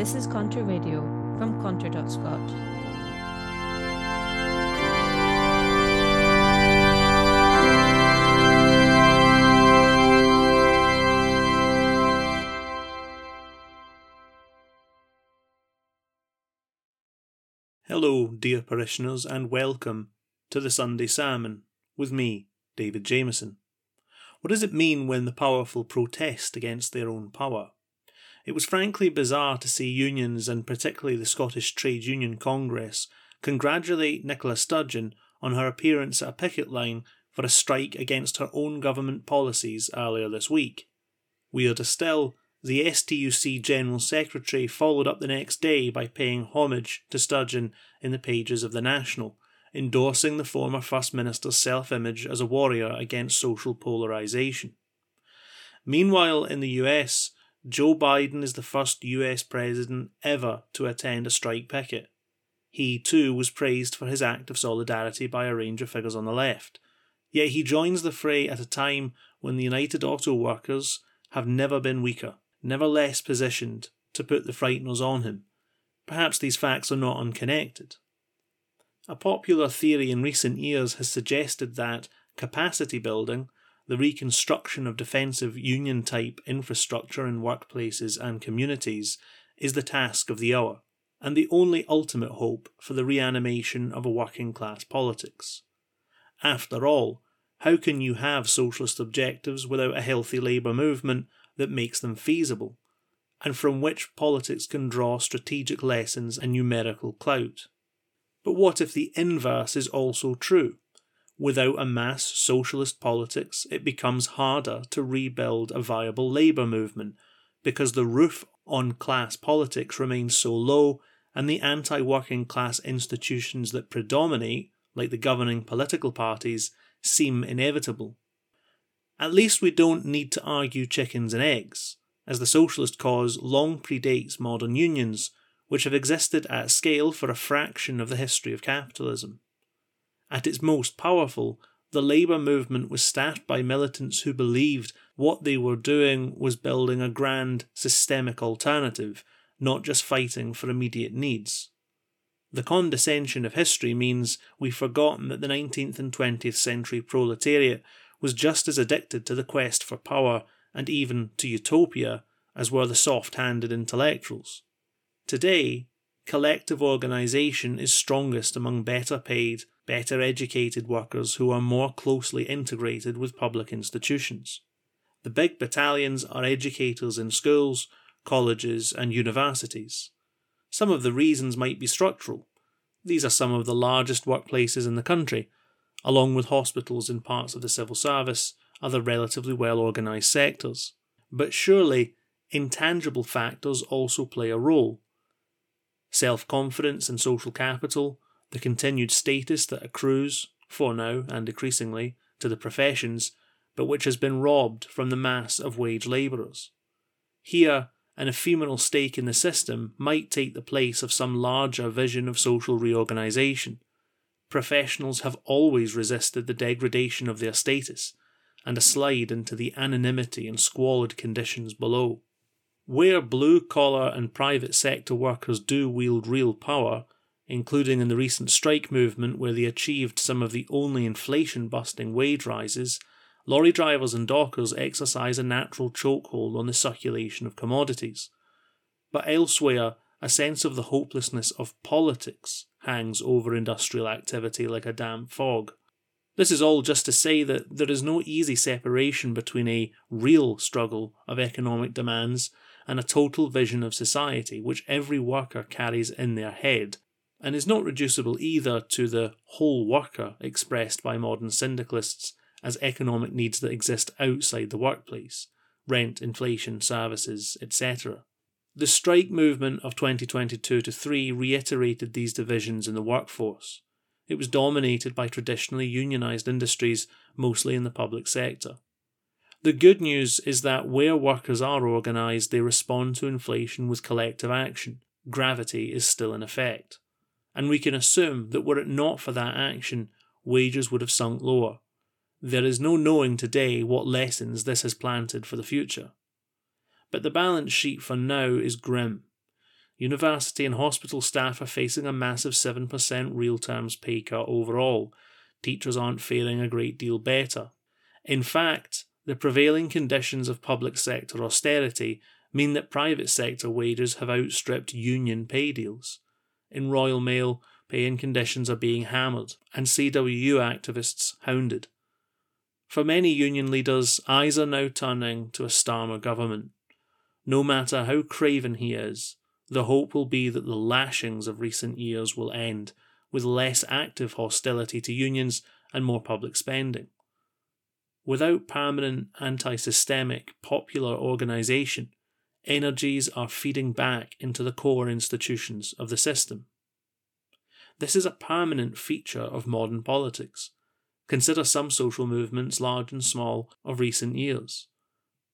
This is Contour Radio from Contour.scot. Hello, dear parishioners, and welcome to the Sunday Sermon with me, David Jamieson. What does it mean when the powerful protest against their own power? It was frankly bizarre to see unions, and particularly the Scottish Trade Union Congress, congratulate Nicola Sturgeon on her appearance at a picket line for a strike against her own government policies earlier this week. Weirder still, the STUC General Secretary followed up the next day by paying homage to Sturgeon in the pages of The National, endorsing the former First Minister's self image as a warrior against social polarisation. Meanwhile, in the US, Joe Biden is the first US president ever to attend a strike picket. He, too, was praised for his act of solidarity by a range of figures on the left. Yet he joins the fray at a time when the United Auto Workers have never been weaker never less positioned to put the frighteners on him. Perhaps these facts are not unconnected. A popular theory in recent years has suggested that capacity building, the reconstruction of defensive union type infrastructure in workplaces and communities, is the task of the hour, and the only ultimate hope for the reanimation of a working class politics. After all, how can you have socialist objectives without a healthy labour movement that makes them feasible, and from which politics can draw strategic lessons and numerical clout. But what if the inverse is also true? Without a mass socialist politics, it becomes harder to rebuild a viable labour movement because the roof on class politics remains so low and the anti working class institutions that predominate, like the governing political parties, seem inevitable. At least we don't need to argue chickens and eggs, as the socialist cause long predates modern unions, which have existed at scale for a fraction of the history of capitalism. At its most powerful, the labour movement was staffed by militants who believed what they were doing was building a grand systemic alternative, not just fighting for immediate needs. The condescension of history means we've forgotten that the 19th and 20th century proletariat was just as addicted to the quest for power and even to utopia as were the soft handed intellectuals. Today, collective organisation is strongest among better paid, better educated workers who are more closely integrated with public institutions. The big battalions are educators in schools, colleges, and universities. Some of the reasons might be structural. These are some of the largest workplaces in the country, along with hospitals and parts of the civil service, other relatively well organised sectors. But surely, intangible factors also play a role. Self confidence and social capital, the continued status that accrues, for now and increasingly, to the professions, but which has been robbed from the mass of wage labourers. Here, an ephemeral stake in the system might take the place of some larger vision of social reorganisation, professionals have always resisted the degradation of their status and a slide into the anonymity and squalid conditions below. Where blue collar and private sector workers do wield real power, including in the recent strike movement where they achieved some of the only inflation busting wage rises, lorry drivers and dockers exercise a natural chokehold on the circulation of commodities. But elsewhere, a sense of the hopelessness of politics hangs over industrial activity like a damp fog. This is all just to say that there is no easy separation between a real struggle of economic demands and a total vision of society which every worker carries in their head, and is not reducible either to the whole worker expressed by modern syndicalists as economic needs that exist outside the workplace rent, inflation, services, etc. The strike movement of 2022 to 3 reiterated these divisions in the workforce. It was dominated by traditionally unionised industries, mostly in the public sector. The good news is that where workers are organised, they respond to inflation with collective action. Gravity is still in effect. And we can assume that were it not for that action, wages would have sunk lower. There is no knowing today what lessons this has planted for the future but the balance sheet for now is grim. University and hospital staff are facing a massive 7% real terms pay cut overall. Teachers aren't faring a great deal better. In fact, the prevailing conditions of public sector austerity mean that private sector wages have outstripped union pay deals. In Royal Mail, pay and conditions are being hammered, and CWU activists hounded. For many union leaders, eyes are now turning to a Starmer government. No matter how craven he is, the hope will be that the lashings of recent years will end, with less active hostility to unions and more public spending. Without permanent anti systemic popular organisation, energies are feeding back into the core institutions of the system. This is a permanent feature of modern politics. Consider some social movements, large and small, of recent years.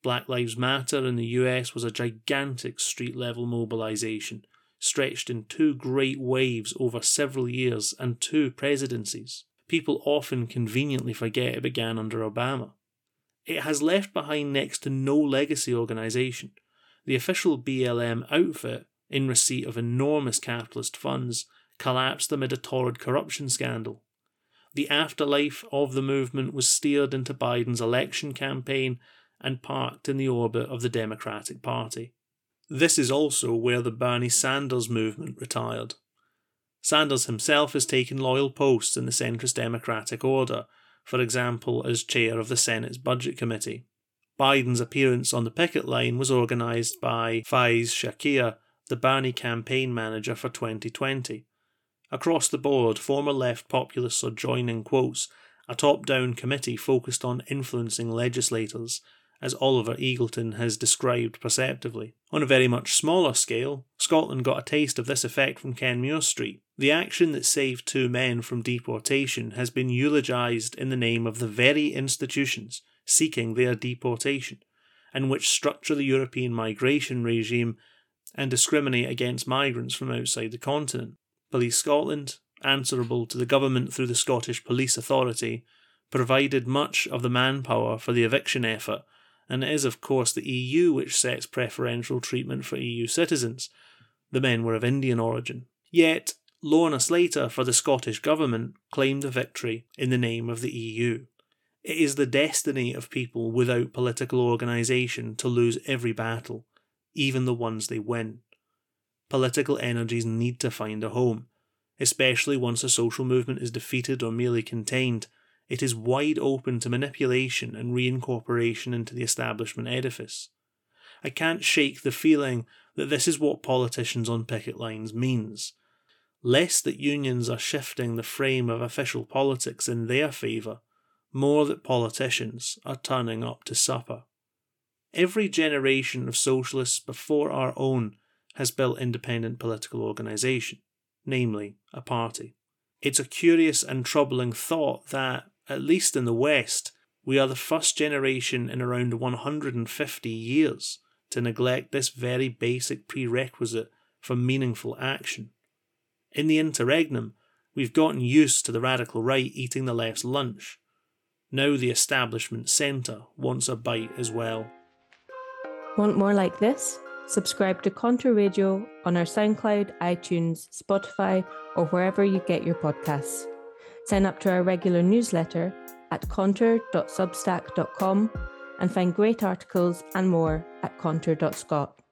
Black Lives Matter in the US was a gigantic street level mobilization, stretched in two great waves over several years and two presidencies. People often conveniently forget it began under Obama. It has left behind next to no legacy organisation. The official BLM outfit, in receipt of enormous capitalist funds, collapsed amid a torrid corruption scandal. The afterlife of the movement was steered into Biden's election campaign and parked in the orbit of the Democratic Party. This is also where the Bernie Sanders movement retired. Sanders himself has taken loyal posts in the centrist Democratic order, for example, as chair of the Senate's Budget Committee. Biden's appearance on the picket line was organised by Faiz Shakir, the Bernie campaign manager for 2020. Across the board, former left populists are joining quotes a top down committee focused on influencing legislators, as Oliver Eagleton has described perceptively. On a very much smaller scale, Scotland got a taste of this effect from Kenmure Street. The action that saved two men from deportation has been eulogised in the name of the very institutions seeking their deportation, and which structure the European migration regime and discriminate against migrants from outside the continent. Police Scotland, answerable to the government through the Scottish Police Authority, provided much of the manpower for the eviction effort, and it is, of course, the EU which sets preferential treatment for EU citizens. The men were of Indian origin. Yet, Lorna Slater for the Scottish Government claimed a victory in the name of the EU. It is the destiny of people without political organisation to lose every battle, even the ones they win political energies need to find a home, especially once a social movement is defeated or merely contained. It is wide open to manipulation and reincorporation into the establishment edifice. I can't shake the feeling that this is what politicians on picket lines means. Less that unions are shifting the frame of official politics in their favour, more that politicians are turning up to supper. Every generation of socialists before our own has built independent political organisation, namely a party. It's a curious and troubling thought that, at least in the West, we are the first generation in around 150 years to neglect this very basic prerequisite for meaningful action. In the interregnum, we've gotten used to the radical right eating the left's lunch. Now the establishment centre wants a bite as well. Want more like this? Subscribe to Contour Radio on our SoundCloud, iTunes, Spotify, or wherever you get your podcasts. Sign up to our regular newsletter at contour.substack.com and find great articles and more at contour.scot.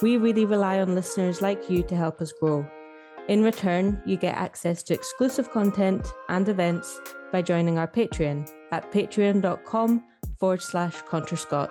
We really rely on listeners like you to help us grow. In return, you get access to exclusive content and events by joining our Patreon at patreon.com forward slash contourscot.